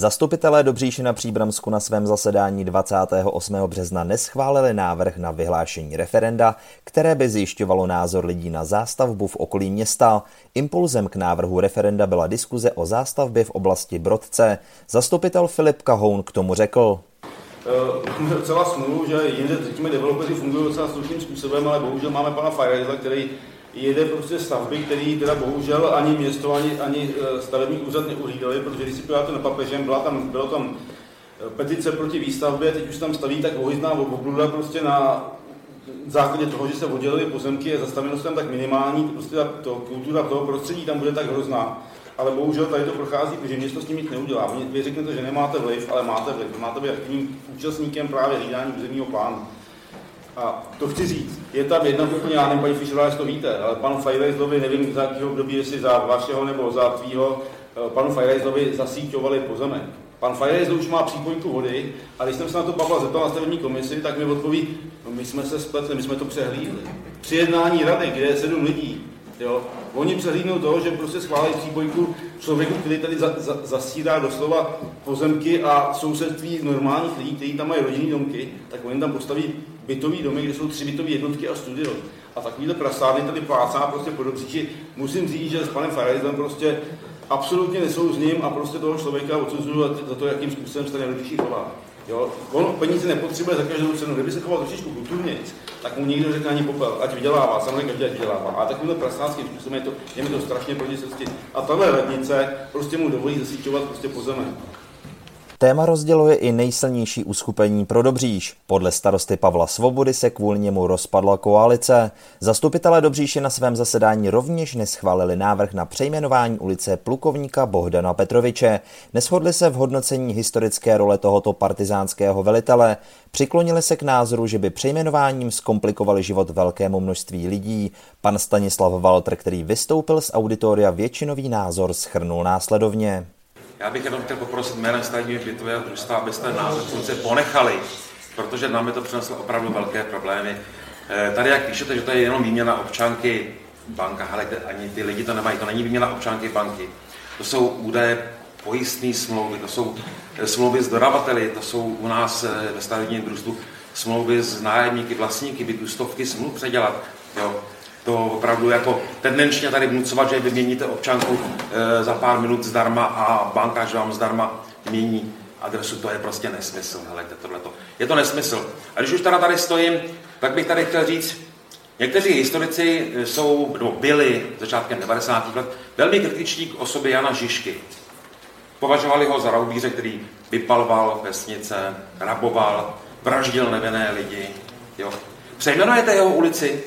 Zastupitelé Dobříši na Příbramsku na svém zasedání 28. března neschválili návrh na vyhlášení referenda, které by zjišťovalo názor lidí na zástavbu v okolí města. Impulzem k návrhu referenda byla diskuze o zástavbě v oblasti Brodce. Zastupitel Filip Kahoun k tomu řekl. Máme docela smůlu, že jinde řekněme developeři fungují docela slušným způsobem, ale bohužel máme pana Fireza, který jede prostě stavby, které teda bohužel ani město, ani, ani e, stavební úřad neuhlídali, protože když si podíváte na papežem, byla tam, bylo tam e, petice proti výstavbě, teď už tam staví tak ohyzná obluda prostě na základě toho, že se oddělily pozemky, je zastavenost tam tak minimální, prostě ta to, kultura toho prostředí tam bude tak hrozná. Ale bohužel tady to prochází, protože město s tím nic neudělá. Vy řeknete, že nemáte vliv, ale máte vliv. Máte být aktivním účastníkem právě hlídání územního plánu. A to chci říct, je tam jedna úplně, já nevím, paní Fischerová, jestli to víte, ale panu Fajrejzlovi, nevím za jakého období, jestli za vašeho nebo za tvýho, eh, panu Fajrejzlovi zasíťovali pozemek. Pan Fajrejzl už má přípojku vody a když jsem se na to Pavla zeptal na stavební komisi, tak mi odpoví, no my jsme se spletli, my jsme to přehlídli. Při jednání rady, kde je sedm lidí, jo, oni přehlídnou to, že prostě schválili přípojku člověku, který tady za, za, zasírá doslova pozemky a sousedství normálních lidí, kteří tam mají rodinné domky, tak oni tam postaví bytový domy, kde jsou tři bytové jednotky a studio. A takovýhle prasárny tady plácá prostě po dobříči. Musím říct, že s panem Farajzem prostě absolutně nesouzním a prostě toho člověka odsuzuju za to, jakým způsobem se ten nejlepší chová. Jo? On peníze nepotřebuje za každou cenu. Kdyby se choval trošičku kulturně, tak mu nikdo řekne ani popel, ať vydělává, samozřejmě každý ať vydělává. A takovýmhle prasánským způsobem je to, je mi to strašně proti srsti. A tahle radnice prostě mu dovolí zasíťovat prostě pozemek. Téma rozděluje i nejsilnější uskupení pro Dobříš. Podle starosty Pavla Svobody se kvůli němu rozpadla koalice. Zastupitelé Dobříši na svém zasedání rovněž neschválili návrh na přejmenování ulice plukovníka Bohdana Petroviče. Neshodli se v hodnocení historické role tohoto partizánského velitele. Přiklonili se k názoru, že by přejmenováním zkomplikovali život velkému množství lidí. Pan Stanislav Walter, který vystoupil z auditoria většinový názor, schrnul následovně. Já bych jenom chtěl poprosit jménem státního bytového družstva, abyste název funkce ponechali, protože nám je to přineslo opravdu velké problémy. Eh, tady, jak píšete, že to je jenom výměna občanky banka, ale ani ty lidi to nemají, to není výměna občanky banky. To jsou údaje pojistné smlouvy, to jsou eh, smlouvy s dodavateli, to jsou u nás eh, ve stavebním družstvu smlouvy s nájemníky, vlastníky bytů, stovky smluv předělat. Jo to opravdu jako tendenčně tady vnucovat, že vyměníte občanku e, za pár minut zdarma a banka, že vám zdarma mění adresu, to je prostě nesmysl. Helejte, tohleto. Je to nesmysl. A když už teda tady stojím, tak bych tady chtěl říct, někteří historici jsou, nebo byli začátkem 90. let, velmi kritičtí k osobě Jana Žižky. Považovali ho za raubíře, který vypaloval vesnice, raboval, vraždil nevinné lidi. Jo. Přejmenujete jeho ulici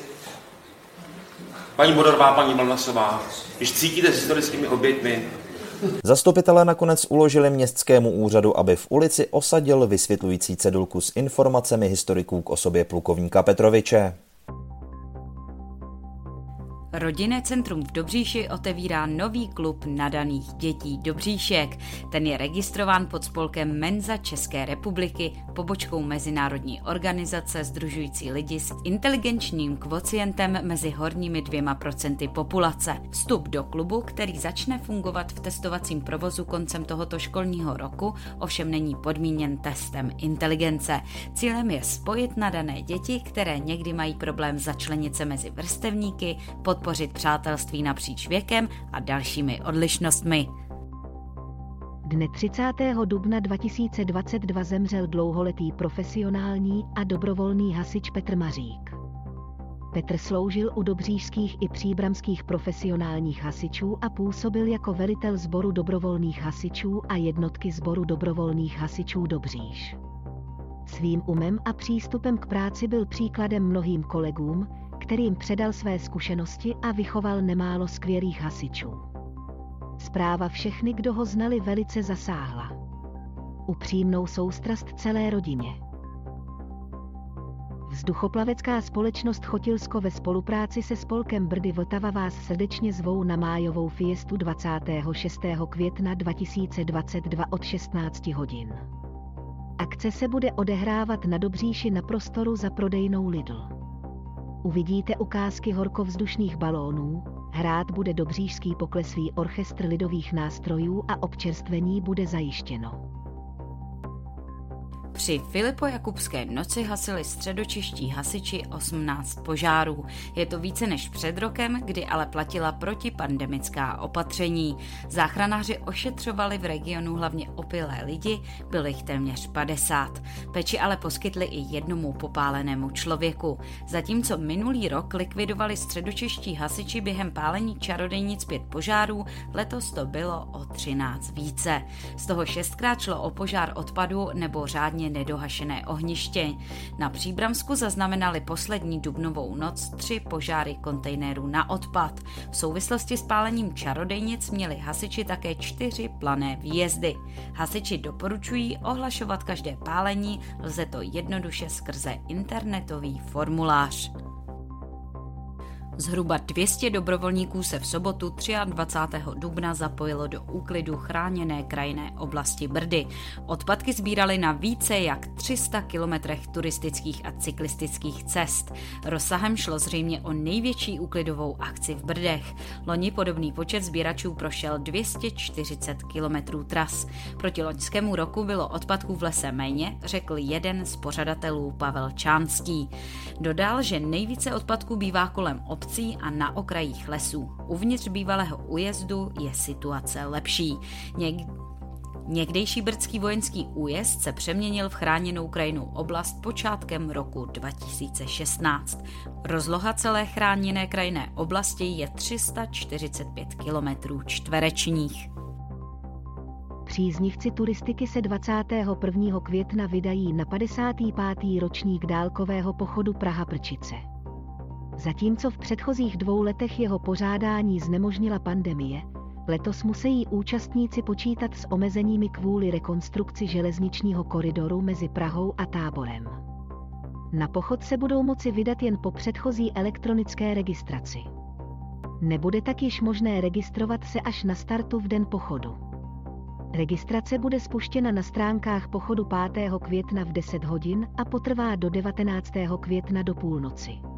paní Bodorová, paní Mlnasová, když cítíte s historickými oběťmi, Zastupitelé nakonec uložili městskému úřadu, aby v ulici osadil vysvětlující cedulku s informacemi historiků k osobě plukovníka Petroviče. Rodinné centrum v Dobříši otevírá nový klub nadaných dětí Dobříšek. Ten je registrován pod spolkem Menza České republiky, pobočkou mezinárodní organizace združující lidi s inteligenčním kvocientem mezi horními dvěma procenty populace. Vstup do klubu, který začne fungovat v testovacím provozu koncem tohoto školního roku, ovšem není podmíněn testem inteligence. Cílem je spojit nadané děti, které někdy mají problém začlenit se mezi vrstevníky, pod podpořit přátelství napříč věkem a dalšími odlišnostmi. Dne 30. dubna 2022 zemřel dlouholetý profesionální a dobrovolný hasič Petr Mařík. Petr sloužil u dobřížských i příbramských profesionálních hasičů a působil jako velitel sboru dobrovolných hasičů a jednotky sboru dobrovolných hasičů Dobříž. Svým umem a přístupem k práci byl příkladem mnohým kolegům, kterým předal své zkušenosti a vychoval nemálo skvělých hasičů. Zpráva všechny, kdo ho znali, velice zasáhla. upřímnou soustrast celé rodině. Vzduchoplavecká společnost Chotilsko ve spolupráci se spolkem Brdy Vltava vás srdečně zvou na májovou fiestu 26. května 2022 od 16 hodin. Akce se bude odehrávat na Dobříši na prostoru za prodejnou Lidl. Uvidíte ukázky horkovzdušných balónů, hrát bude Dobříšský pokleslý orchestr lidových nástrojů a občerstvení bude zajištěno. Při Filipo-Jakubské noci hasili středočeští hasiči 18 požárů. Je to více než před rokem, kdy ale platila protipandemická opatření. Záchranáři ošetřovali v regionu hlavně opilé lidi, bylo jich téměř 50. Peči ale poskytli i jednomu popálenému člověku. Zatímco minulý rok likvidovali středočeští hasiči během pálení čarodejnic pět požárů, letos to bylo o 13 více. Z toho šestkrát šlo o požár odpadu nebo řádně řádně nedohašené ohniště. Na Příbramsku zaznamenali poslední dubnovou noc tři požáry kontejnerů na odpad. V souvislosti s pálením čarodejnic měli hasiči také čtyři plané výjezdy. Hasiči doporučují ohlašovat každé pálení, lze to jednoduše skrze internetový formulář. Zhruba 200 dobrovolníků se v sobotu 23. dubna zapojilo do úklidu chráněné krajinné oblasti Brdy. Odpadky sbírali na více jak 300 kilometrech turistických a cyklistických cest. Rozsahem šlo zřejmě o největší úklidovou akci v Brdech. Loni podobný počet sbíračů prošel 240 kilometrů tras. Proti loňskému roku bylo odpadků v lese méně, řekl jeden z pořadatelů Pavel Čánský. Dodal, že nejvíce odpadků bývá kolem obce obcí a na okrajích lesů. Uvnitř bývalého újezdu je situace lepší. Něk- Někdejší brdský vojenský újezd se přeměnil v chráněnou krajinou oblast počátkem roku 2016. Rozloha celé chráněné krajinné oblasti je 345 km čtverečních. Příznivci turistiky se 21. května vydají na 55. ročník dálkového pochodu Praha-Prčice. Zatímco v předchozích dvou letech jeho pořádání znemožnila pandemie, letos musí účastníci počítat s omezeními kvůli rekonstrukci železničního koridoru mezi Prahou a Táborem. Na pochod se budou moci vydat jen po předchozí elektronické registraci. Nebude tak již možné registrovat se až na startu v den pochodu. Registrace bude spuštěna na stránkách pochodu 5. května v 10 hodin a potrvá do 19. května do půlnoci.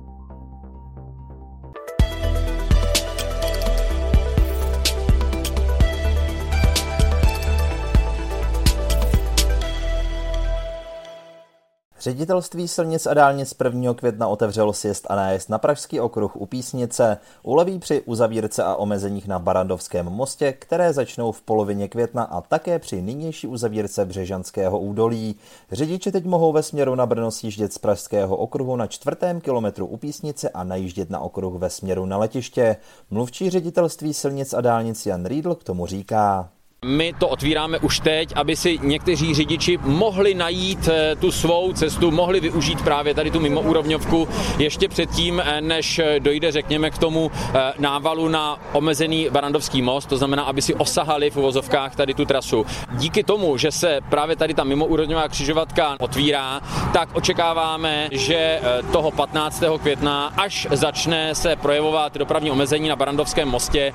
Ředitelství silnic a dálnic 1. května otevřelo sjezd a nájezd na Pražský okruh u Písnice, uleví při uzavírce a omezeních na Barandovském mostě, které začnou v polovině května a také při nynější uzavírce Břežanského údolí. Řidiči teď mohou ve směru na Brno sjíždět z Pražského okruhu na čtvrtém kilometru u Písnice a najíždět na okruh ve směru na letiště. Mluvčí ředitelství silnic a dálnic Jan Riedl k tomu říká. My to otvíráme už teď, aby si někteří řidiči mohli najít eh, tu svou cestu, mohli využít právě tady tu mimoúrovňovku ještě předtím, eh, než dojde, řekněme, k tomu eh, návalu na omezený Barandovský most, to znamená, aby si osahali v uvozovkách tady tu trasu. Díky tomu, že se právě tady ta mimoúrovňová křižovatka otvírá, tak očekáváme, že toho 15. května, až začne se projevovat dopravní omezení na Barandovském mostě,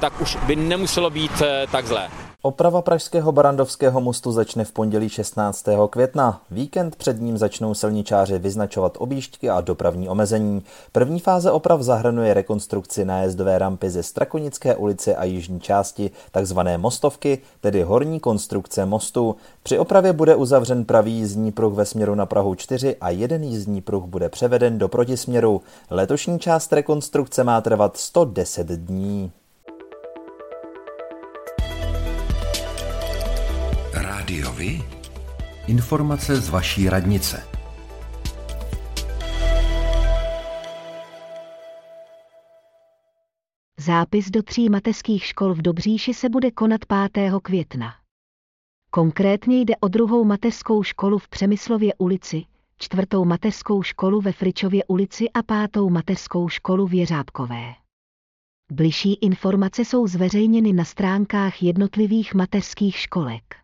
tak už by nemuselo být tak zlé. Oprava pražského Barandovského mostu začne v pondělí 16. května. Víkend před ním začnou silničáři vyznačovat objížďky a dopravní omezení. První fáze oprav zahrnuje rekonstrukci nájezdové rampy ze Strakonické ulice a jižní části, takzvané mostovky, tedy horní konstrukce mostu. Při opravě bude uzavřen pravý jízdní pruh ve směru na Prahu 4 a jeden jízdní pruh bude převeden do protisměru. Letošní část rekonstrukce má trvat 110 dní. Informace z vaší radnice. Zápis do tří mateřských škol v Dobříši se bude konat 5. května. Konkrétně jde o druhou mateřskou školu v Přemyslově ulici, čtvrtou mateřskou školu ve Fričově ulici a pátou mateřskou školu v Jeřábkové. Bližší informace jsou zveřejněny na stránkách jednotlivých mateřských školek.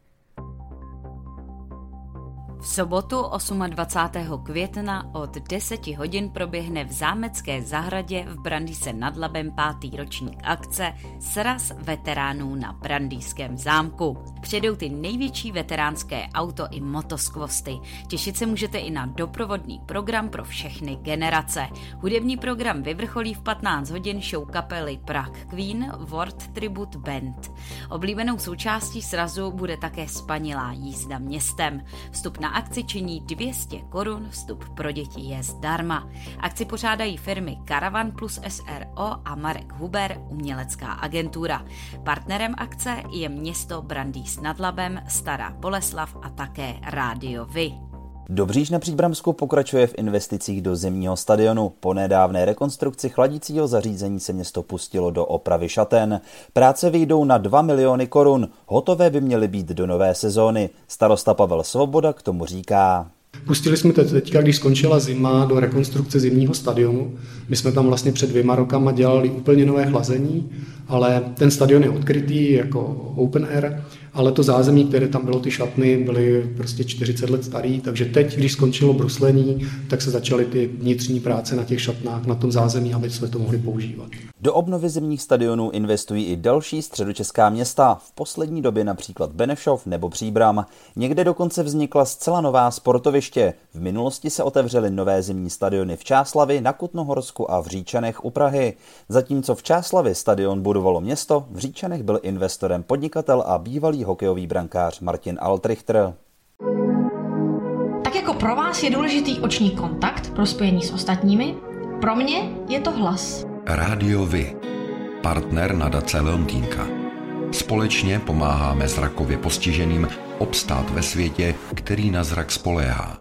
V sobotu 28. května od 10 hodin proběhne v Zámecké zahradě v Brandýse nad Labem pátý ročník akce Sraz veteránů na Brandýském zámku. Přijedou ty největší veteránské auto i motoskvosty. Těšit se můžete i na doprovodný program pro všechny generace. Hudební program vyvrcholí v 15 hodin show kapely Prague Queen World Tribute Band. Oblíbenou součástí srazu bude také spanilá jízda městem. Vstup na akci činí 200 korun, vstup pro děti je zdarma. Akci pořádají firmy Caravan plus SRO a Marek Huber, umělecká agentura. Partnerem akce je město Brandýs nad Labem, Stará Boleslav a také Rádio Vy. Dobříž na Příbramsku pokračuje v investicích do zimního stadionu. Po nedávné rekonstrukci chladícího zařízení se město pustilo do opravy šaten. Práce vyjdou na 2 miliony korun. Hotové by měly být do nové sezóny. Starosta Pavel Svoboda k tomu říká. Pustili jsme teď, teďka, když skončila zima, do rekonstrukce zimního stadionu. My jsme tam vlastně před dvěma rokama dělali úplně nové chlazení, ale ten stadion je odkrytý jako open air ale to zázemí, které tam bylo, ty šatny, byly prostě 40 let starý, takže teď, když skončilo bruslení, tak se začaly ty vnitřní práce na těch šatnách, na tom zázemí, aby jsme to mohli používat. Do obnovy zimních stadionů investují i další středočeská města, v poslední době například Benešov nebo Příbram. Někde dokonce vznikla zcela nová sportoviště. V minulosti se otevřely nové zimní stadiony v Čáslavi, na Kutnohorsku a v Říčanech u Prahy. Zatímco v Čáslavi stadion budovalo město, v Říčanech byl investorem podnikatel a bývalý hokejový brankář Martin Altrichter. Tak jako pro vás je důležitý oční kontakt pro spojení s ostatními, pro mě je to hlas. Rádio Vy, partner nadace Leontýnka. Společně pomáháme zrakově postiženým obstát ve světě, který na zrak spoléhá.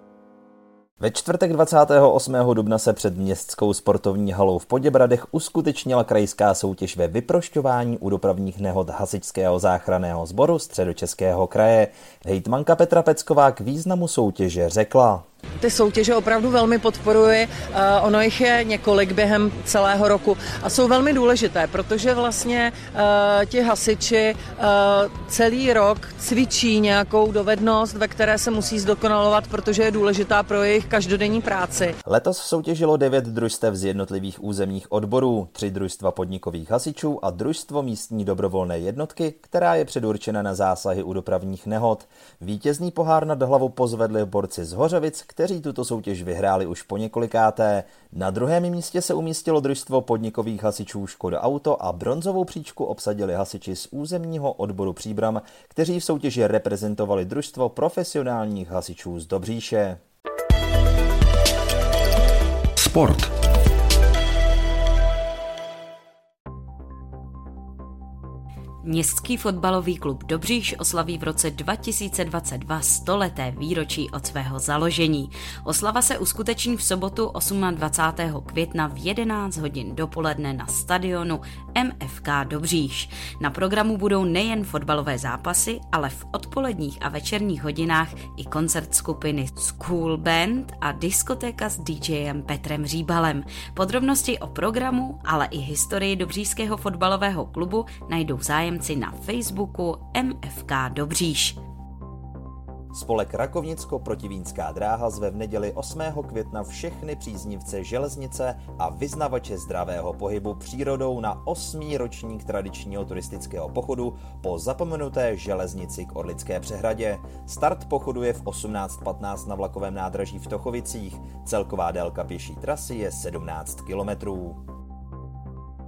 Ve čtvrtek 28. dubna se před městskou sportovní halou v Poděbradech uskutečnila krajská soutěž ve vyprošťování u dopravních nehod hasičského záchranného sboru středočeského kraje. Hejtmanka Petra Pecková k významu soutěže řekla. Ty soutěže opravdu velmi podporuji, uh, ono jich je několik během celého roku a jsou velmi důležité, protože vlastně uh, ti hasiči uh, celý rok cvičí nějakou dovednost, ve které se musí zdokonalovat, protože je důležitá pro jejich každodenní práci. Letos soutěžilo devět družstev z jednotlivých územních odborů, tři družstva podnikových hasičů a družstvo místní dobrovolné jednotky, která je předurčena na zásahy u dopravních nehod. Vítězný pohár nad hlavu pozvedli borci z Hořovic, kteří tuto soutěž vyhráli už po několikáté. Na druhém místě se umístilo družstvo podnikových hasičů Škoda Auto a bronzovou příčku obsadili hasiči z územního odboru Příbram, kteří v soutěži reprezentovali družstvo profesionálních hasičů z Dobříše. Sport. Městský fotbalový klub Dobříš oslaví v roce 2022 stoleté výročí od svého založení. Oslava se uskuteční v sobotu 28. května v 11 hodin dopoledne na stadionu MFK Dobříš. Na programu budou nejen fotbalové zápasy, ale v odpoledních a večerních hodinách i koncert skupiny School Band a diskotéka s DJem Petrem Říbalem. Podrobnosti o programu, ale i historii Dobříšského fotbalového klubu najdou zájem zájemci na Facebooku MFK Dobříš. Spolek Rakovnicko-protivínská dráha zve v neděli 8. května všechny příznivce železnice a vyznavače zdravého pohybu přírodou na 8. ročník tradičního turistického pochodu po zapomenuté železnici k Orlické přehradě. Start pochodu je v 18.15 na vlakovém nádraží v Tochovicích. Celková délka pěší trasy je 17 kilometrů.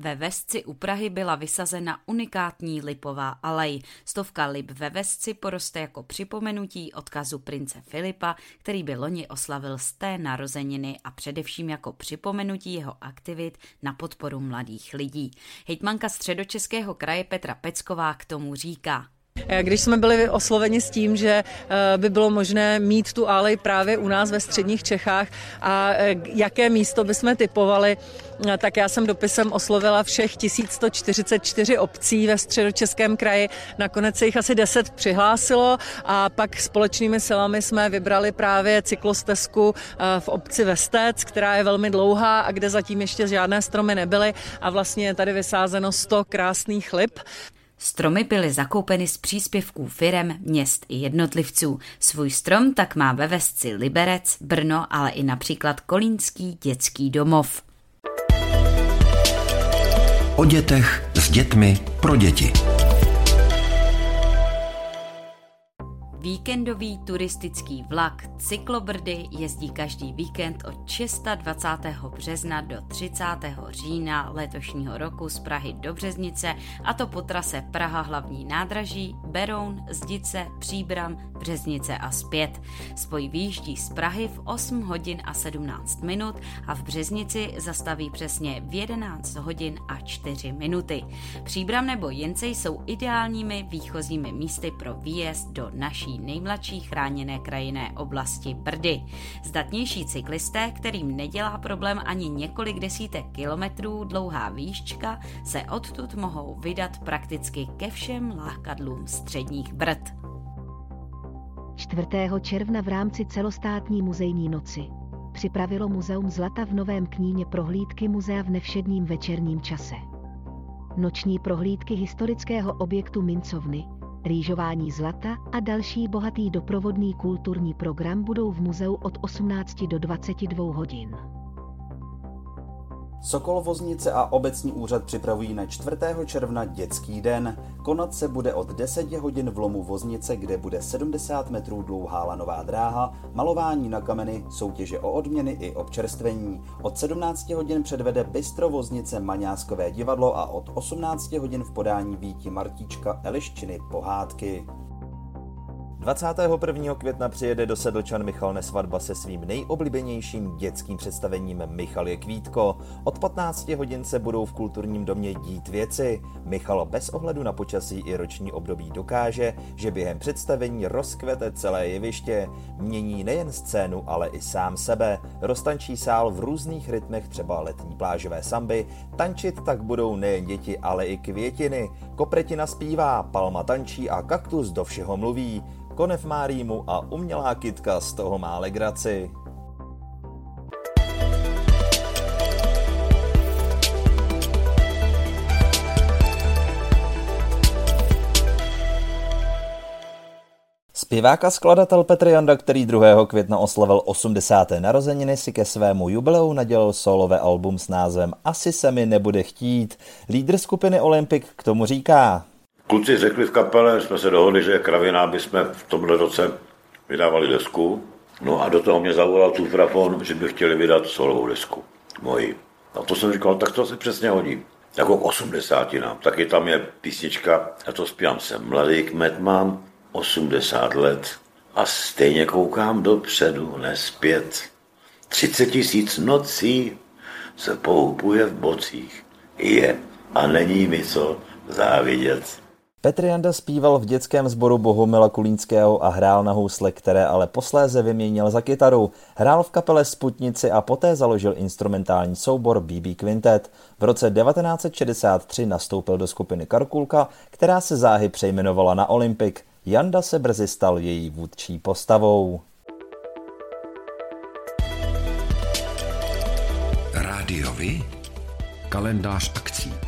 Ve Vesci u Prahy byla vysazena unikátní lipová alej. Stovka lip ve Vesci poroste jako připomenutí odkazu prince Filipa, který by loni oslavil z té narozeniny a především jako připomenutí jeho aktivit na podporu mladých lidí. Hejtmanka středočeského kraje Petra Pecková k tomu říká. Když jsme byli osloveni s tím, že eh, by bylo možné mít tu alej právě u nás ve středních Čechách a eh, jaké místo bychom typovali, eh, tak já jsem dopisem oslovila všech 1144 obcí ve středočeském kraji. Nakonec se jich asi 10 přihlásilo a pak společnými silami jsme vybrali právě cyklostezku v obci Vestec, která je velmi dlouhá a kde zatím ještě žádné stromy nebyly a vlastně je tady vysázeno 100 krásných lip. Stromy byly zakoupeny z příspěvků firem, měst i jednotlivců. Svůj strom tak má ve Vesci Liberec, Brno, ale i například Kolínský dětský domov. O dětech s dětmi pro děti. Víkendový turistický vlak Cyklobrdy jezdí každý víkend od 26. března do 30. října letošního roku z Prahy do Březnice a to po trase Praha hlavní nádraží, Beroun, Zdice, Příbram, Březnice a zpět. Spoj výjíždí z Prahy v 8 hodin a 17 minut a v Březnici zastaví přesně v 11 hodin a 4 minuty. Příbram nebo Jence jsou ideálními výchozími místy pro výjezd do naší nejmladší chráněné krajinné oblasti Brdy. Zdatnější cyklisté, kterým nedělá problém ani několik desítek kilometrů dlouhá výščka, se odtud mohou vydat prakticky ke všem lákadlům středních Brd. 4. června v rámci celostátní muzejní noci připravilo Muzeum Zlata v Novém Kníně prohlídky muzea v nevšedním večerním čase. Noční prohlídky historického objektu Mincovny rýžování zlata a další bohatý doprovodný kulturní program budou v muzeu od 18 do 22 hodin. Sokol Voznice a obecní úřad připravují na 4. června dětský den. Konat se bude od 10 hodin v lomu Voznice, kde bude 70 metrů dlouhá lanová dráha, malování na kameny, soutěže o odměny i občerstvení. Od 17 hodin předvede Bystro Voznice Maňáskové divadlo a od 18 hodin v podání Víti Martíčka Eliščiny pohádky. 21. května přijede do Sedlčan Michal Nesvadba se svým nejoblíbenějším dětským představením Michal je Kvítko. Od 15 hodin se budou v kulturním domě dít věci. Michal bez ohledu na počasí i roční období dokáže, že během představení rozkvete celé jeviště. Mění nejen scénu, ale i sám sebe. Roztančí sál v různých rytmech, třeba letní plážové samby. Tančit tak budou nejen děti, ale i květiny. Kopretina zpívá, palma tančí a kaktus do všeho mluví konev má rýmu a umělá kytka z toho má legraci. Zpěvák a skladatel Petr Janda, který 2. května oslavil 80. narozeniny, si ke svému jubileu nadělal solové album s názvem Asi se mi nebude chtít. Lídr skupiny Olympic k tomu říká. Kluci řekli v kapele, jsme se dohodli, že kravina, aby jsme v tomhle roce vydávali desku. No a do toho mě zavolal Tufrafon, že by chtěli vydat solovou desku. Moji. A to jsem říkal, tak to se přesně hodí. Jako k osmdesátinám. Taky tam je písnička, já to zpívám, jsem mladý kmet, mám 80 let a stejně koukám dopředu, nespět. 30 tisíc nocí se poupuje v bocích. Je a není mi co závidět. Petr Janda zpíval v dětském sboru Bohumila Kulínského a hrál na housle, které ale posléze vyměnil za kytaru. Hrál v kapele Sputnici a poté založil instrumentální soubor BB Quintet. V roce 1963 nastoupil do skupiny Karkulka, která se záhy přejmenovala na Olympic. Janda se brzy stal její vůdčí postavou. Rádiovi? Kalendář akcí.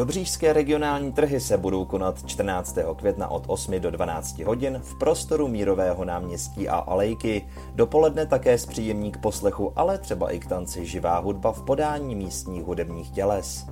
Dobřížské regionální trhy se budou konat 14. května od 8 do 12 hodin v prostoru Mírového náměstí a Alejky. Dopoledne také zpříjemní k poslechu, ale třeba i k tanci živá hudba v podání místních hudebních těles.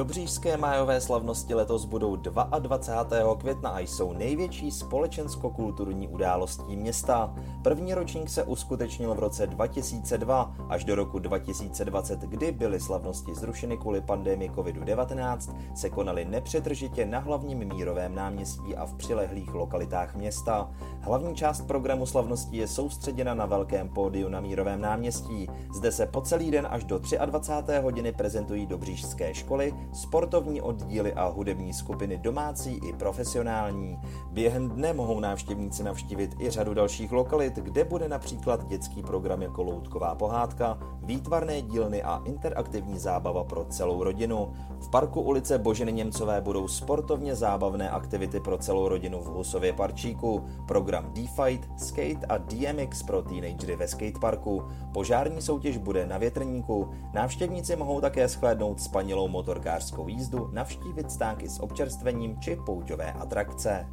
Dobřížské májové slavnosti letos budou 22. května a jsou největší společensko-kulturní událostí města. První ročník se uskutečnil v roce 2002 až do roku 2020, kdy byly slavnosti zrušeny kvůli pandemii COVID-19, se konaly nepřetržitě na hlavním mírovém náměstí a v přilehlých lokalitách města. Hlavní část programu slavností je soustředěna na velkém pódiu na mírovém náměstí. Zde se po celý den až do 23. hodiny prezentují dobřížské školy, sportovní oddíly a hudební skupiny domácí i profesionální. Během dne mohou návštěvníci navštívit i řadu dalších lokalit, kde bude například dětský program jako loutková pohádka, výtvarné dílny a interaktivní zábava pro celou rodinu. V parku ulice Boženy Němcové budou sportovně zábavné aktivity pro celou rodinu v Husově parčíku, program D-Fight, Skate a DMX pro teenagery ve skateparku. Požární soutěž bude na větrníku. Návštěvníci mohou také shlédnout spanilou motorkářskou jízdu, navštívit stánky s občerstvením či pouťové atrakce.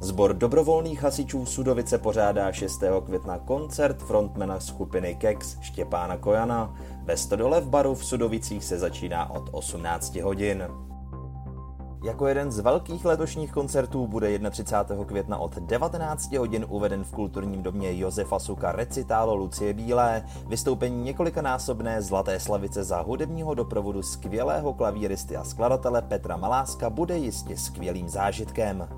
Zbor dobrovolných hasičů Sudovice pořádá 6. května koncert frontmana skupiny Kex Štěpána Kojana. Ve Stodole v baru v Sudovicích se začíná od 18 hodin. Jako jeden z velkých letošních koncertů bude 31. května od 19 hodin uveden v kulturním domě Josefa Suka recitálo Lucie Bílé, vystoupení několikanásobné Zlaté slavice za hudebního doprovodu skvělého klavíristy a skladatele Petra Maláska bude jistě skvělým zážitkem.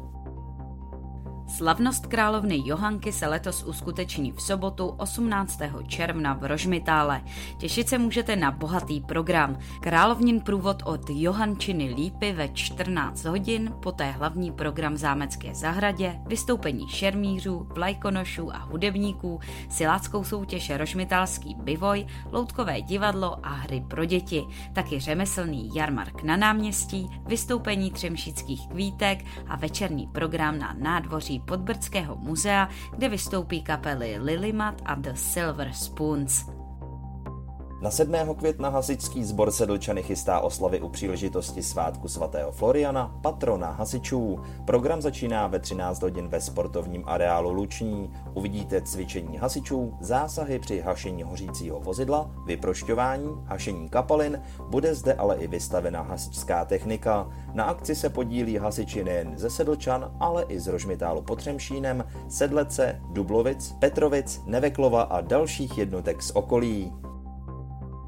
Slavnost královny Johanky se letos uskuteční v sobotu 18. června v Rožmitále. Těšit se můžete na bohatý program. Královnin průvod od Johančiny Lípy ve 14 hodin, poté hlavní program v Zámecké zahradě, vystoupení šermířů, vlajkonošů a hudebníků, siláckou soutěž Rožmitálský bivoj, loutkové divadlo a hry pro děti, taky řemeslný jarmark na náměstí, vystoupení třemšických kvítek a večerní program na nádvoří Podbrdského muzea, kde vystoupí kapely Lilimat a The Silver Spoons. Na 7. května hasičský sbor Sedlčany chystá oslavy u příležitosti svátku svatého Floriana, patrona hasičů. Program začíná ve 13 hodin ve sportovním areálu Luční. Uvidíte cvičení hasičů, zásahy při hašení hořícího vozidla, vyprošťování, hašení kapalin, bude zde ale i vystavena hasičská technika. Na akci se podílí hasiči nejen ze Sedlčan, ale i z Rožmitálu pod Třemšínem, Sedlece, Dublovic, Petrovic, Neveklova a dalších jednotek z okolí.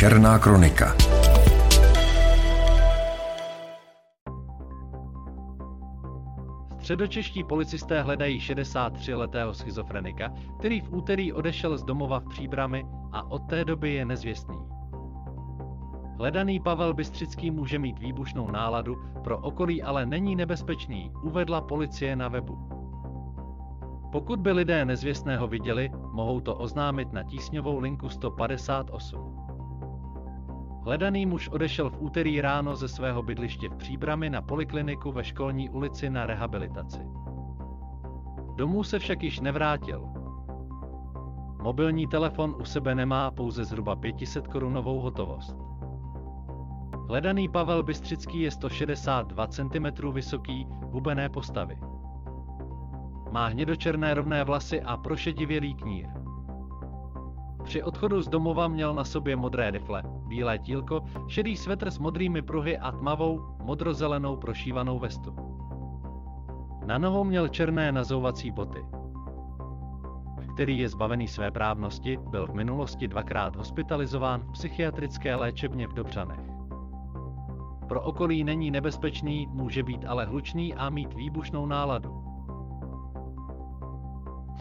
Černá kronika. Středočeští policisté hledají 63-letého schizofrenika, který v úterý odešel z domova v Příbrami a od té doby je nezvěstný. Hledaný Pavel Bystřický může mít výbušnou náladu, pro okolí ale není nebezpečný, uvedla policie na webu. Pokud by lidé nezvěstného viděli, mohou to oznámit na tísňovou linku 158. Hledaný muž odešel v úterý ráno ze svého bydliště v Příbrami na polikliniku ve školní ulici na rehabilitaci. Domů se však již nevrátil. Mobilní telefon u sebe nemá pouze zhruba 500 korunovou hotovost. Hledaný Pavel Bystřický je 162 cm vysoký, hubené postavy. Má hnědočerné rovné vlasy a prošedivělý knír. Při odchodu z domova měl na sobě modré rifle, bílé tílko, šedý svetr s modrými pruhy a tmavou, modrozelenou prošívanou vestu. Na nohou měl černé nazouvací boty. Který je zbavený své právnosti, byl v minulosti dvakrát hospitalizován v psychiatrické léčebně v Dobřanech. Pro okolí není nebezpečný, může být ale hlučný a mít výbušnou náladu.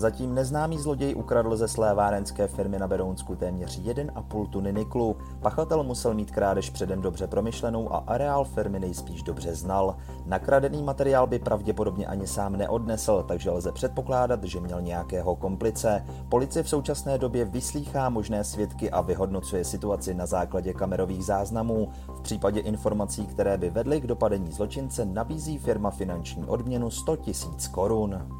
Zatím neznámý zloděj ukradl ze své várenské firmy na Berounsku téměř 1,5 tuny niklu. Pachatel musel mít krádež předem dobře promyšlenou a areál firmy nejspíš dobře znal. Nakradený materiál by pravděpodobně ani sám neodnesl, takže lze předpokládat, že měl nějakého komplice. Policie v současné době vyslýchá možné svědky a vyhodnocuje situaci na základě kamerových záznamů. V případě informací, které by vedly k dopadení zločince, nabízí firma finanční odměnu 100 000 korun.